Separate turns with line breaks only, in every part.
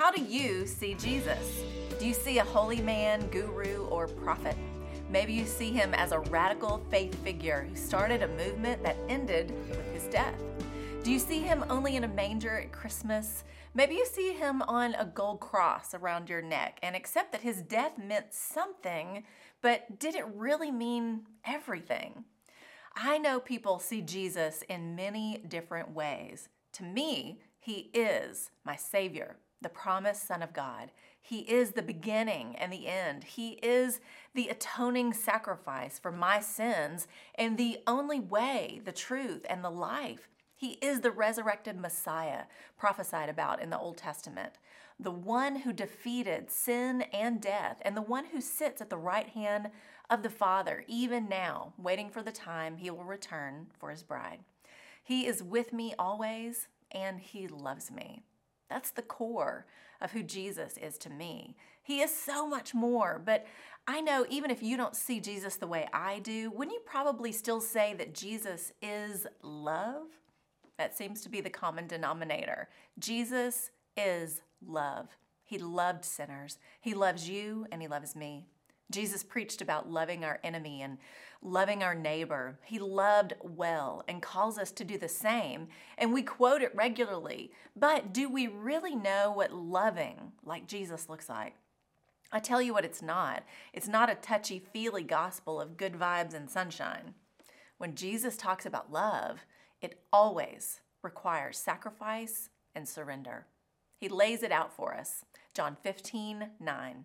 How do you see Jesus? Do you see a holy man, guru, or prophet? Maybe you see him as a radical faith figure who started a movement that ended with his death. Do you see him only in a manger at Christmas? Maybe you see him on a gold cross around your neck and accept that his death meant something, but did it really mean everything? I know people see Jesus in many different ways. To me, he is my Savior, the promised Son of God. He is the beginning and the end. He is the atoning sacrifice for my sins and the only way, the truth, and the life. He is the resurrected Messiah prophesied about in the Old Testament, the one who defeated sin and death, and the one who sits at the right hand of the Father, even now, waiting for the time he will return for his bride. He is with me always, and he loves me. That's the core of who Jesus is to me. He is so much more, but I know even if you don't see Jesus the way I do, wouldn't you probably still say that Jesus is love? That seems to be the common denominator. Jesus is love. He loved sinners. He loves you and he loves me. Jesus preached about loving our enemy and loving our neighbor. He loved well and calls us to do the same, and we quote it regularly. But do we really know what loving like Jesus looks like? I tell you what, it's not. It's not a touchy feely gospel of good vibes and sunshine. When Jesus talks about love, it always requires sacrifice and surrender. He lays it out for us. John 15, 9.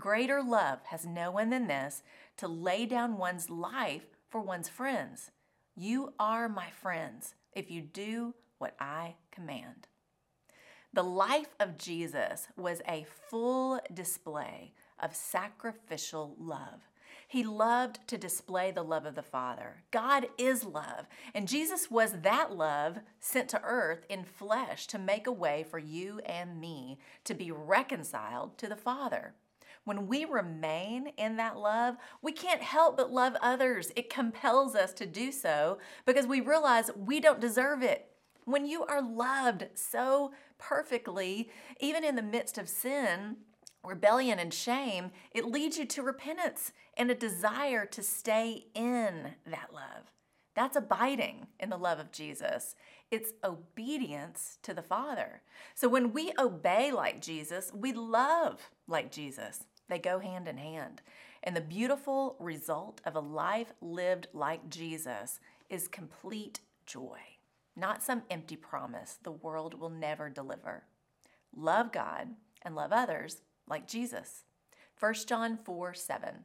Greater love has no one than this to lay down one's life for one's friends. You are my friends if you do what I command. The life of Jesus was a full display of sacrificial love. He loved to display the love of the Father. God is love, and Jesus was that love sent to earth in flesh to make a way for you and me to be reconciled to the Father. When we remain in that love, we can't help but love others. It compels us to do so because we realize we don't deserve it. When you are loved so perfectly, even in the midst of sin, rebellion, and shame, it leads you to repentance and a desire to stay in that love. That's abiding in the love of Jesus. It's obedience to the Father. So when we obey like Jesus, we love like Jesus. They go hand in hand. And the beautiful result of a life lived like Jesus is complete joy, not some empty promise the world will never deliver. Love God and love others like Jesus. 1 John 4 7.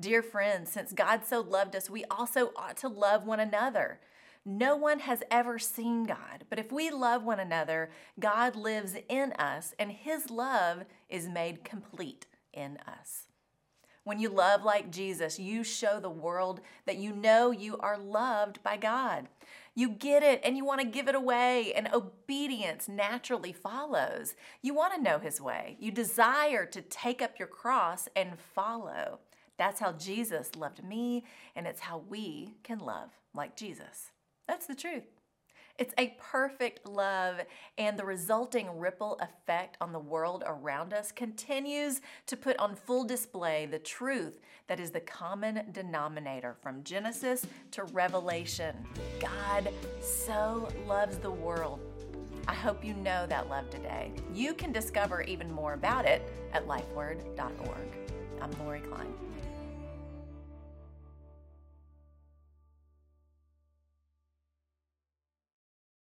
Dear friends, since God so loved us, we also ought to love one another. No one has ever seen God, but if we love one another, God lives in us and his love is made complete in us. When you love like Jesus, you show the world that you know you are loved by God. You get it and you want to give it away, and obedience naturally follows. You want to know His way. You desire to take up your cross and follow. That's how Jesus loved me, and it's how we can love like Jesus. That's the truth. It's a perfect love, and the resulting ripple effect on the world around us continues to put on full display the truth that is the common denominator from Genesis to Revelation. God so loves the world. I hope you know that love today. You can discover even more about it at lifeword.org. I'm Lori Klein.